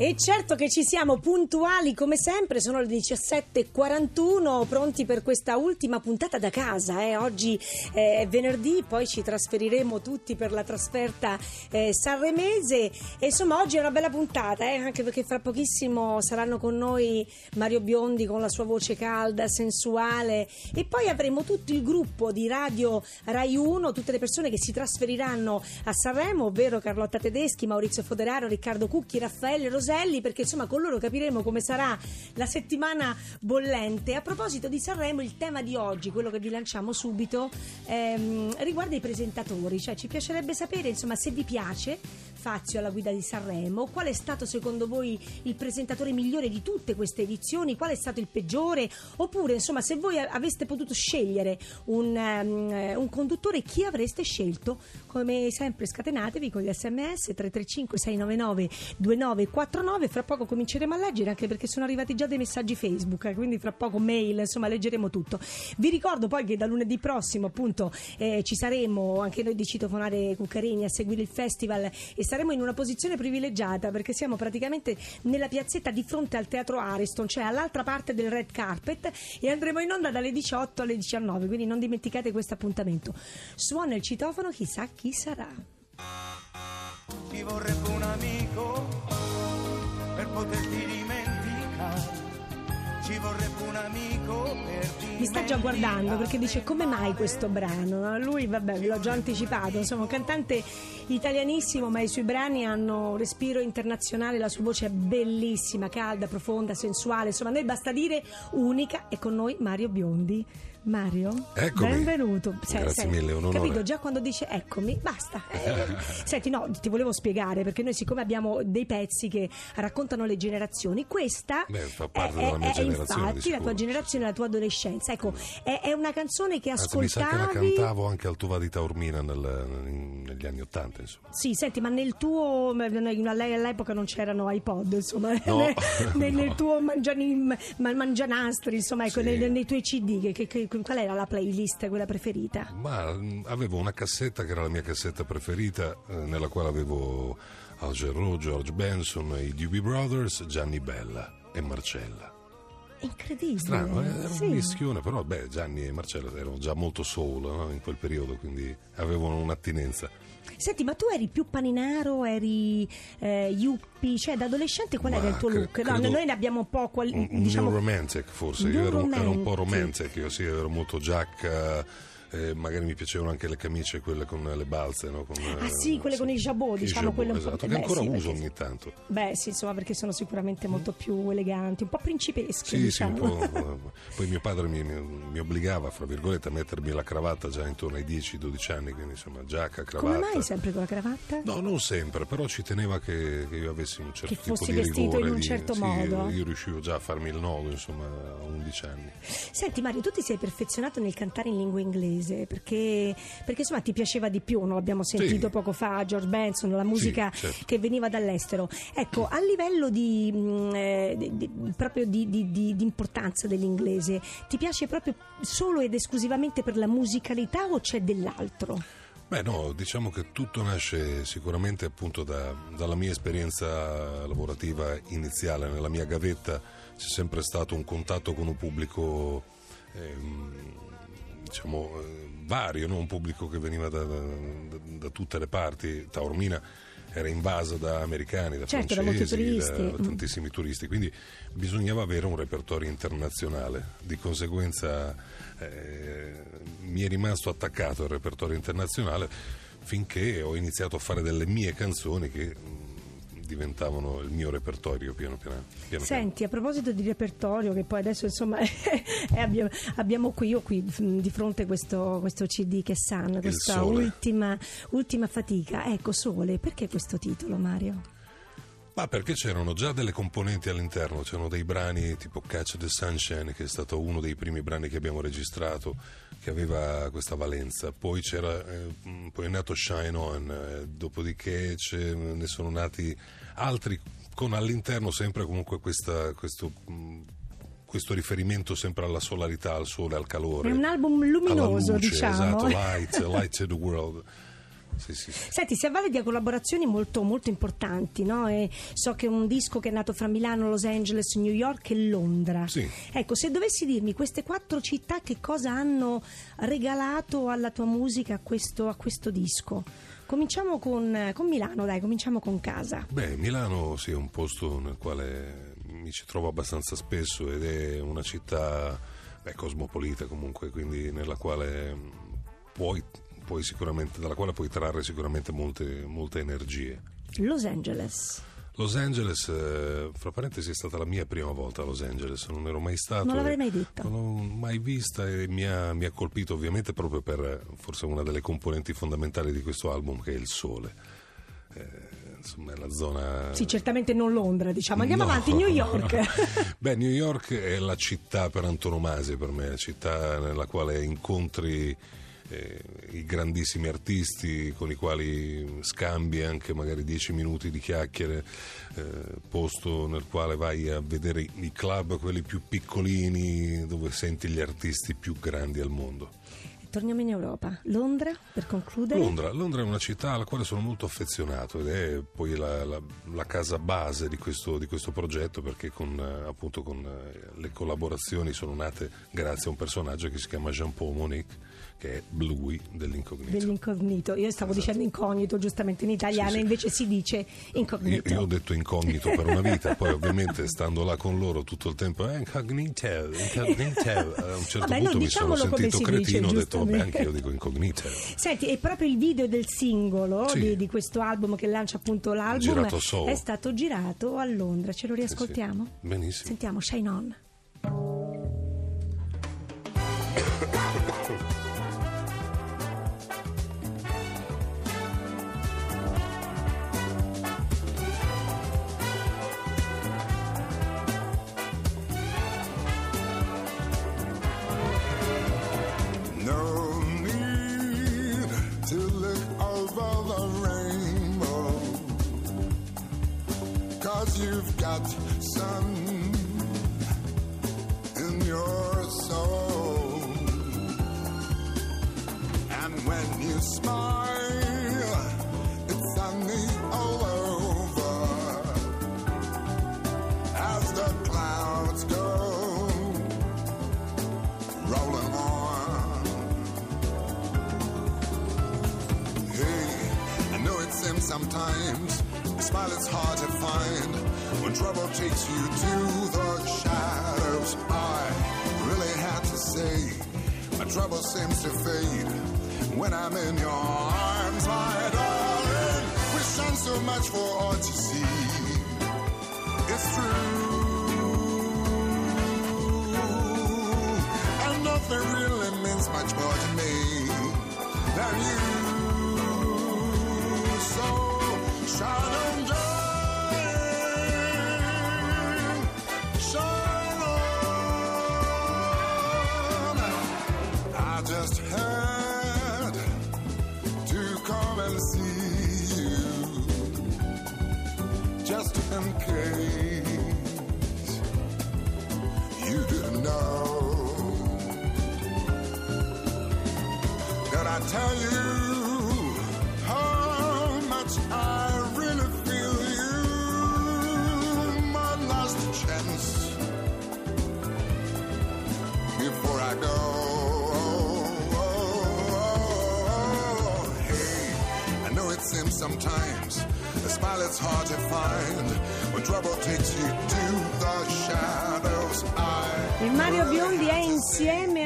E certo che ci siamo puntuali come sempre, sono le 17.41, pronti per questa ultima puntata da casa. eh. Oggi eh, è venerdì, poi ci trasferiremo tutti per la trasferta eh, sanremese. E insomma, oggi è una bella puntata, eh, anche perché fra pochissimo saranno con noi Mario Biondi con la sua voce calda, sensuale. E poi avremo tutto il gruppo di Radio Rai 1, tutte le persone che si trasferiranno a Sanremo, ovvero Carlotta Tedeschi, Maurizio Foderaro, Riccardo Cucchi, Raffaele Roselli, perché insomma con loro capiremo come sarà la settimana bollente. A proposito di Sanremo, il tema di oggi, quello che vi lanciamo subito, ehm, riguarda i presentatori, cioè ci piacerebbe sapere insomma se vi piace Fazio alla guida di Sanremo, qual è stato secondo voi il presentatore migliore di tutte queste edizioni, qual è stato il peggiore, oppure insomma se voi aveste potuto scegliere un, ehm, un conduttore, chi avreste scelto? Come sempre scatenatevi con gli sms 335 699 2949, fra poco cominceremo a leggere anche perché sono arrivati già dei messaggi Facebook, eh, quindi fra poco mail, insomma leggeremo tutto. Vi ricordo poi che da lunedì prossimo appunto eh, ci saremo anche noi di Citofonare Cuccarini a seguire il festival e saremo in una posizione privilegiata perché siamo praticamente nella piazzetta di fronte al teatro Ariston, cioè all'altra parte del red carpet e andremo in onda dalle 18 alle 19, quindi non dimenticate questo appuntamento. Suona il citofono, chissà chi sarà. Ti vorrebbe un amico per poterti dimenticare. Mi sta già guardando perché dice come mai questo brano? No? Lui, vabbè, ve l'ho già anticipato, insomma, un cantante italianissimo, ma i suoi brani hanno un respiro internazionale, la sua voce è bellissima, calda, profonda, sensuale, insomma, a noi basta dire unica e con noi Mario Biondi. Mario, Eccomi. benvenuto. Grazie mille, è un onore. Capito, già quando dice eccomi, basta. Eh, senti, no, ti volevo spiegare perché noi siccome abbiamo dei pezzi che raccontano le generazioni, questa Beh, fa parte è, della mia è- generazione, infatti la tua sicuro. generazione, la tua adolescenza. Ecco, è, è una canzone che Anzi, mi sa che la cantavo anche al Tuva di Taormina nel- in- negli anni Ottanta, insomma. Sì, senti, ma nel tuo. All'epoca non c'erano iPod, insomma, No, nel, no. nel tuo mangiani- ma- mangianastri, insomma, ecco, Sì. nei, nei tuoi CD, che- che- qual era la playlist, quella preferita? Ma mh, avevo una cassetta che era la mia cassetta preferita, eh, nella quale avevo Al Jarreau, George Benson, i Doobie Brothers, Gianni Bella e Marcella. Incredibile. Strano, eh? era Sì. un mischione, però beh, Gianni e Marcella erano già molto soul no? in quel periodo, quindi avevano un'attinenza. Senti, ma tu eri più paninaro, eri eh, yuppie, cioè da adolescente qual Ma era il tuo look? No, noi ne abbiamo un po', qual- Un, un diciamo, new romantic forse, io ero, ero un po' romantic. romantic, io sì, ero molto giacca, eh, magari mi piacevano anche le camicie, quelle con le balze, no? Con, Ah eh, sì, quelle con i jabot, diciamo, jabot, po'- esatto, beh, che ancora sì, uso perché- ogni tanto. Beh, sì, insomma, perché sono sicuramente molto più eleganti, un po' principeschi, Sì, sì, diciamo. un po'. Poi mio padre mi, mi- obbligava, fra virgolette, a mettermi la cravatta già intorno ai 10-12 anni, quindi insomma giacca, cravatta. Come mai sempre con la cravatta? No, non sempre, però ci teneva che, che io avessi un certo Che tipo fossi di vestito rigore. in un di- certo sì, modo. Io riuscivo già a farmi il nodo, insomma, a 11 anni. Senti Mario, tu ti sei perfezionato nel cantare in lingua inglese perché, perché insomma ti piaceva di più, no? l'abbiamo sentito Sì. poco fa, George Benson, la musica Sì, certo. che veniva dall'estero. Ecco, a livello di, mh, eh, di- proprio di- di importanza dell'inglese, ti piace proprio solo ed esclusivamente per la musicalità o c'è dell'altro? Beh no, diciamo che tutto nasce sicuramente appunto da- dalla mia esperienza lavorativa iniziale, nella mia gavetta c'è sempre stato un contatto con un pubblico ehm, diciamo eh, vario, no? un pubblico che veniva da, da- da tutte le parti, Taormina era invasa da americani, da Certo, da francesi, turisti. da Mm. tantissimi turisti, quindi bisognava avere un repertorio internazionale. Di conseguenza eh, mi è rimasto attaccato al repertorio internazionale finché ho iniziato a fare delle mie canzoni che diventavano il mio repertorio piano piano. piano Senti, a proposito di repertorio, che poi adesso insomma abbiamo, abbiamo qui, io qui di fronte questo, questo CD che sanno, questa ultima, ultima fatica. Ecco, Sole, perché questo titolo, Mario? Ma perché c'erano già delle componenti all'interno, c'erano dei brani tipo Catch the Sunshine, che è stato uno dei primi brani che abbiamo registrato, che aveva questa valenza. Poi, c'era, eh, mh, poi è nato Shine On, eh, dopodiché ne sono nati altri con all'interno sempre comunque questa- questo, mh, questo riferimento sempre alla solarità, al sole, al calore. È un album luminoso, luce, diciamo. Esatto, light, light to the world. Sì, sì, sì. Senti, si avvale di collaborazioni molto, molto importanti, no? E so che è un disco che è nato fra Milano, Los Angeles, New York e Londra. Sì. Ecco, se dovessi dirmi queste quattro città che cosa hanno regalato alla tua musica a questo, a questo disco? Cominciamo con, con Milano, dai, cominciamo con casa. Beh, Milano sì, è un posto nel quale mi ci trovo abbastanza spesso ed è una città beh, cosmopolita comunque, quindi nella quale puoi, dalla quale puoi trarre sicuramente molte, molte energie. Los Angeles. Los Angeles, eh, fra parentesi, è stata la mia prima volta a Los Angeles, non ero mai stato. Non l'avrei mai detto. Non l'ho mai vista e mi ha, mi ha colpito ovviamente proprio per forse una delle componenti fondamentali di questo album che è il sole. Eh, insomma, è la zona... Sì, certamente non Londra, diciamo. Andiamo No. avanti, New York. Beh, New York è la città per antonomasia per me, la città nella quale incontri eh, i grandissimi artisti con i quali scambi anche magari dieci minuti di chiacchiere, eh, posto nel quale vai a vedere i club, quelli più piccolini, dove senti gli artisti più grandi al mondo. Torniamo in Europa. Londra, per concludere. Londra, Londra è una città alla quale sono molto affezionato ed è poi la, la- la casa base di questo, di questo progetto perché con, eh, appunto, con eh, le collaborazioni sono nate grazie a un personaggio che si chiama Jean-Paul Monique che è Bluey dell'incognito. Dell'incognito. Io stavo dicendo incognito, giustamente in italiano, Esatto. Sì, sì. invece si dice Io, incognito. io ho detto incognito per una vita, poi ovviamente stando là con loro tutto il tempo, eh, incognito, incognito. A un certo Vabbè, punto no, mi sono sentito cretino, ho dice, detto vabbè anche io dico incognito. Senti, e proprio il video del singolo Sì. di, di questo album che lancia appunto l'album è stato girato a Londra. Ce lo Sì, sì. riascoltiamo? Benissimo. Sentiamo Shine On. sometimes a smile is hard to find when trouble takes you to the shadows. I really had to say, my trouble seems to fade when I'm in your arms, my darling. We shine so much for all to see. It's true. Tell you how much I really feel you? My last chance before I go. Hey, I know it seems sometimes A smile it's hard to find when trouble takes you to the shadows. I E Mario Biondi è insieme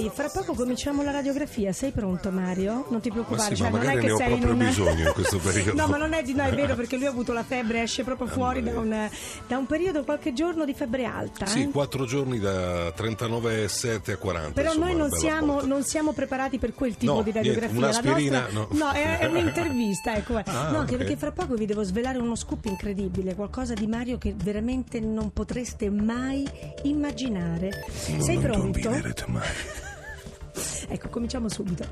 noi. Fra poco cominciamo la radiografia. Sei pronto, Mario? Non ti preoccupare, Ma sì, cioè, ma non è che ne ho sei in proprio una... bisogno in questo periodo. no, ma non è, di- no, è vero perché lui ha avuto la febbre, esce proprio fuori da un, da un periodo, qualche giorno di febbre alta. Sì, eh? quattro giorni da 39,7 a 40. Però insomma, noi non siamo, non siamo preparati per quel tipo No, di niente, radiografia. un'aspirina, La nostra- no. è, è un'intervista, ecco. eh. Ah, no, anche ok. perché fra poco vi devo svelare uno scoop incredibile, qualcosa di Mario che veramente non potreste mai immaginare. Sei Non pronto? combinerete mai. Ecco, cominciamo subito.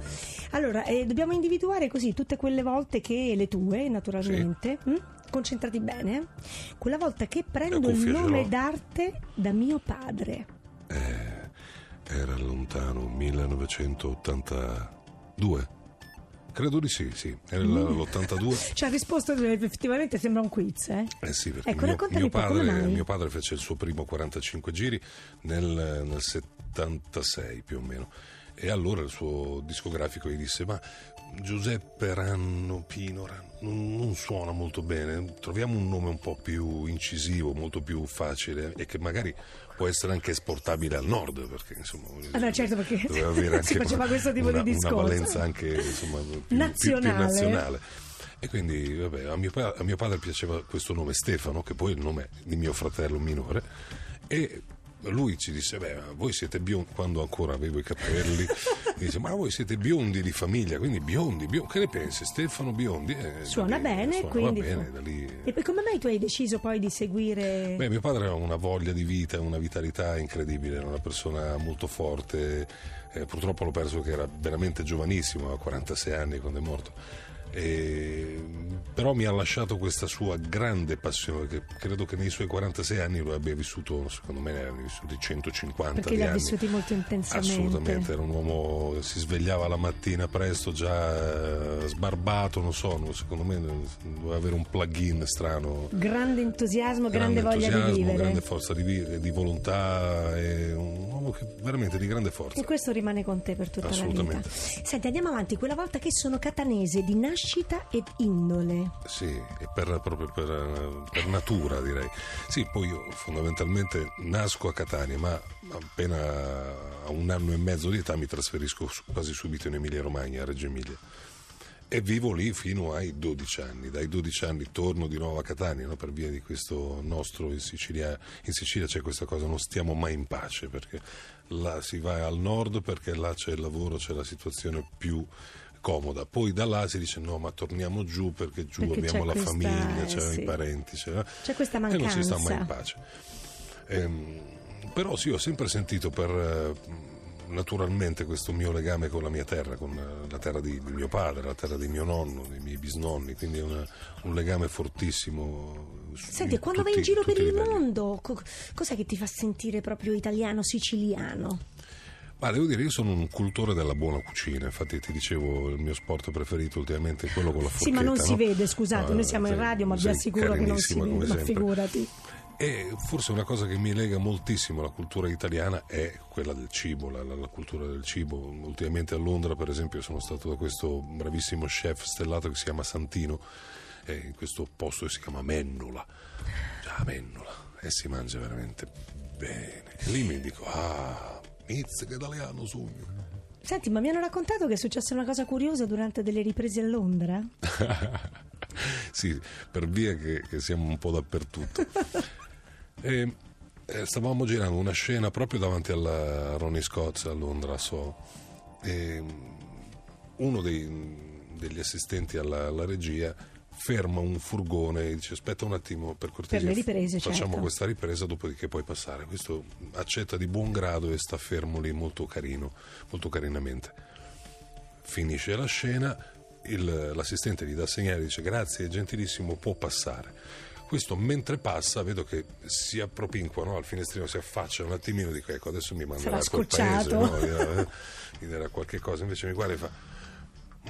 Allora, eh, dobbiamo individuare così tutte quelle volte che le tue, naturalmente. hm? Concentrati bene. Quella volta che prendo il nome d'arte da mio padre. Eh, era lontano 1982. Credo di sì, sì. Era Mm. l'82. Ci ha risposto eh, effettivamente sembra un quiz, eh? Eh sì, perché Ecco, mio, mio padre, mio padre fece il suo primo 45 giri nel, nel 76 più o meno. E allora il suo discografico gli disse: Ma Giuseppe Ranno Pino Ranno, non, non suona molto bene. Troviamo un nome un po' più incisivo, molto più facile e che magari può essere anche esportabile al nord. Perché insomma, no, certo, perché doveva avere si anche faceva questo tipo una, di discorso. Una valenza anche insomma, più, più- Nazionale. più nazionale. E quindi vabbè, a, mio, a mio padre piaceva questo nome Stefano, che poi è il nome di mio fratello minore, e lui ci disse, beh, voi siete biondi, quando ancora avevo i capelli, dice, ma voi siete biondi di famiglia, quindi biondi, biondi. che ne pensi? Stefano Biondi? Eh, Suona lì- bene, suonava quindi... bene, da lì... E poi come mai tu hai deciso poi di seguire... Beh, mio padre aveva una voglia di vita, una vitalità incredibile, era una persona molto forte, eh, purtroppo l'ho perso che era veramente giovanissimo, aveva 46 anni quando è morto. E, però mi ha lasciato questa sua grande passione che credo che nei suoi 46 anni lo abbia vissuto secondo me ne abbia vissuti 150 Perché li ha vissuti molto intensamente. assolutamente era un uomo si svegliava la mattina presto già eh, sbarbato non so secondo me doveva avere un plugin strano Grande entusiasmo, grande, voglia di entusiasmo, vivere. grande forza di, vi- di volontà, un uomo che veramente di grande forza. E questo rimane con te per tutta la vita. Assolutamente. Senti, andiamo avanti. Quella volta che sono catanese di nascita ed indole. Sì, per, proprio per, per natura direi. Sì, poi io fondamentalmente nasco a Catania, ma appena a un anno e mezzo di età mi trasferisco quasi subito in Emilia Romagna, a Reggio Emilia. E vivo lì fino ai 12 anni. Dai 12 anni torno di nuovo a Catania no? per via di questo nostro in Sicilia. In Sicilia c'è questa cosa, non stiamo mai in pace perché là si va al nord perché là c'è il lavoro, c'è la situazione più comoda. Poi da là si dice no, ma torniamo giù perché giù Perché abbiamo la questa- famiglia, eh, c'è sì. i parenti, c'è, C'è questa e non si sta mancanza. mai in pace. Ehm, però sì, ho sempre sentito per eh, naturalmente questo mio legame con la mia terra, con eh, la terra di, di mio padre, la terra di mio nonno, dei miei bisnonni, quindi è una- un legame fortissimo. Senti, quando vai tutti- in giro per il livelli. mondo, co- cos'è che ti fa sentire proprio italiano, siciliano? Ma devo dire, io sono un cultore della buona cucina, infatti ti dicevo il mio sport preferito ultimamente è quello con la forchetta. Sì, ma non si no? vede, scusate, Ah, noi siamo in radio, ma vi assicuro che non si vede, ma figurati. E forse una cosa che mi lega moltissimo alla cultura italiana è quella del cibo, la, la- cultura del cibo. Ultimamente a Londra, per esempio, sono stato da questo bravissimo chef stellato che si chiama Santino, e in questo posto che si chiama Mennola. Già, Mennola. E si mangia veramente bene. E lì mi dico, ah, mizzica italiano sogno. Senti, ma mi hanno raccontato che è successa una cosa curiosa durante delle riprese a Londra? sì, per via che, che siamo un po' dappertutto. E, eh, stavamo girando una scena proprio davanti alla Ronnie Scott a Londra, so. E, mm, uno dei- degli assistenti alla, alla regia ferma un furgone e dice aspetta un attimo per cortesia Per riprese, facciamo certo. questa ripresa dopodiché puoi passare questo accetta di buon grado e sta fermo lì molto carino molto carinamente finisce la scena, il- l'assistente gli dà segnale, dice grazie, gentilissimo, può passare. Questo mentre passa vedo che si appropinqua no, al finestrino, si affaccia un attimino, dico ecco adesso mi manderà Sarà a quel paese, scocciato. no, mi darà- mi darà qualche cosa, invece mi guarda e fa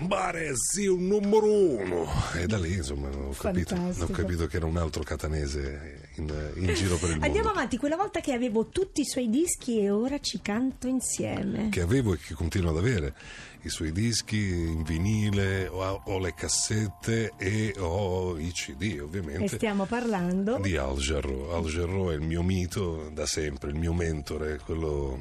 Bare, sì, un numero uno. E da lì, insomma, ho capito, ho capito che era un altro catanese in, in giro per il mondo. Andiamo avanti, quella volta che avevo tutti i suoi dischi e ora ci canto insieme. Che avevo e che continuo ad avere. I suoi dischi in vinile, ho, ho le cassette e ho i CD, E ovviamente. stiamo parlando Di Al Jarreau. Al Jarreau è il mio mito da sempre, il mio mentore, quello,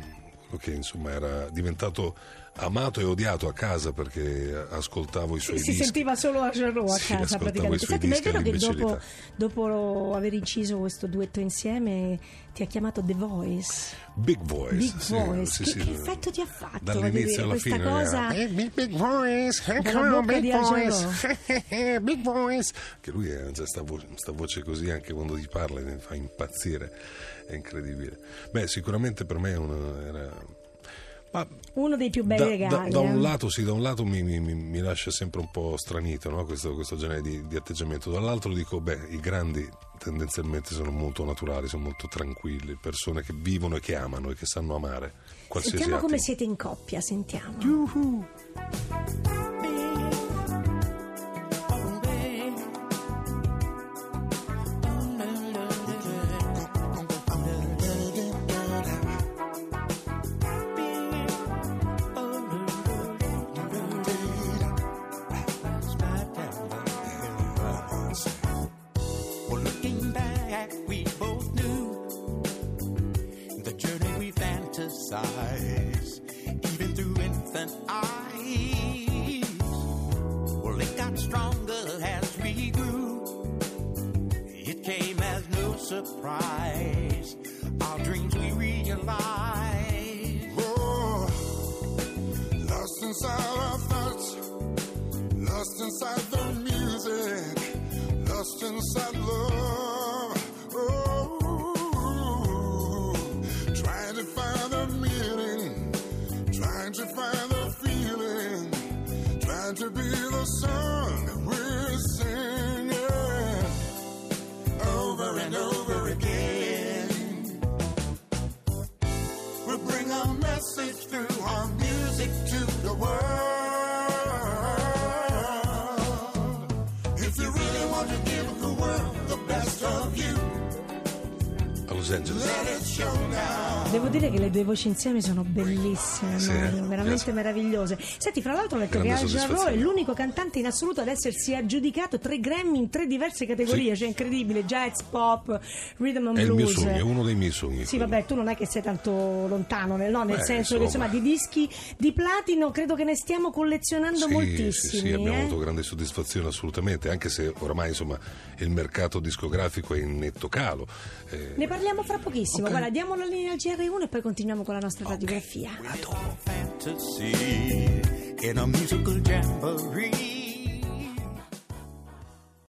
quello che insomma era diventato amato e odiato a casa perché ascoltavo i suoi si dischi. sentiva solo a Jarreau a Sì, casa praticamente. Senti, ma è vero che dopo, dopo aver inciso questo duetto insieme ti ha chiamato The Voice? Big Voice. Big sì, Voice, sì, che, sì. che effetto ti ha fatto? Dall'inizio alla questa fine. cosa eh, Big, big voice, bocca big voice, big voice. Che lui ha già sta, vo- sta voce così anche quando ti parla, mi fa impazzire, è incredibile. Beh, sicuramente per me è una- era... Ma uno dei più bei da, da- regali. da un eh. lato sì, da un lato mi, mi- mi- mi lascia sempre un po' stranito no? questo, questo genere di, di atteggiamento, dall'altro dico, beh, i grandi tendenzialmente sono molto naturali, sono molto tranquilli, persone che vivono e che amano e che sanno amare qualsiasi Sentiamo come attimo. siete in coppia, sentiamo. Well, fantasized, even through infant eyes. Well, it got stronger as we grew. It came as no surprise. Our dreams we realized. Oh, lost inside our thoughts, lost inside the music, lost inside love. To be the song Devo dire che le due voci insieme sono bellissime, Sì, Mario, veramente piace. meravigliose. Senti, fra l'altro ho letto che Grande Al Jarreau è l'unico cantante in assoluto ad essersi aggiudicato tre Grammy in tre diverse categorie, Sì. cioè incredibile, jazz, pop, rhythm and È il blues. mio sogno, è uno dei miei sogni. Sì, quello. vabbè, tu non è che sei tanto lontano, nel, no, nel Beh, senso che insomma. insomma di dischi di platino credo che ne stiamo collezionando Sì, moltissimi. sì, sì, abbiamo eh? avuto grande soddisfazione assolutamente, anche se ormai insomma il mercato discografico è in netto calo. Eh, Ne parliamo fra pochissimo. Ok. Guarda, diamo la linea al GR1 e poi continuiamo con la nostra radiografia. fantasy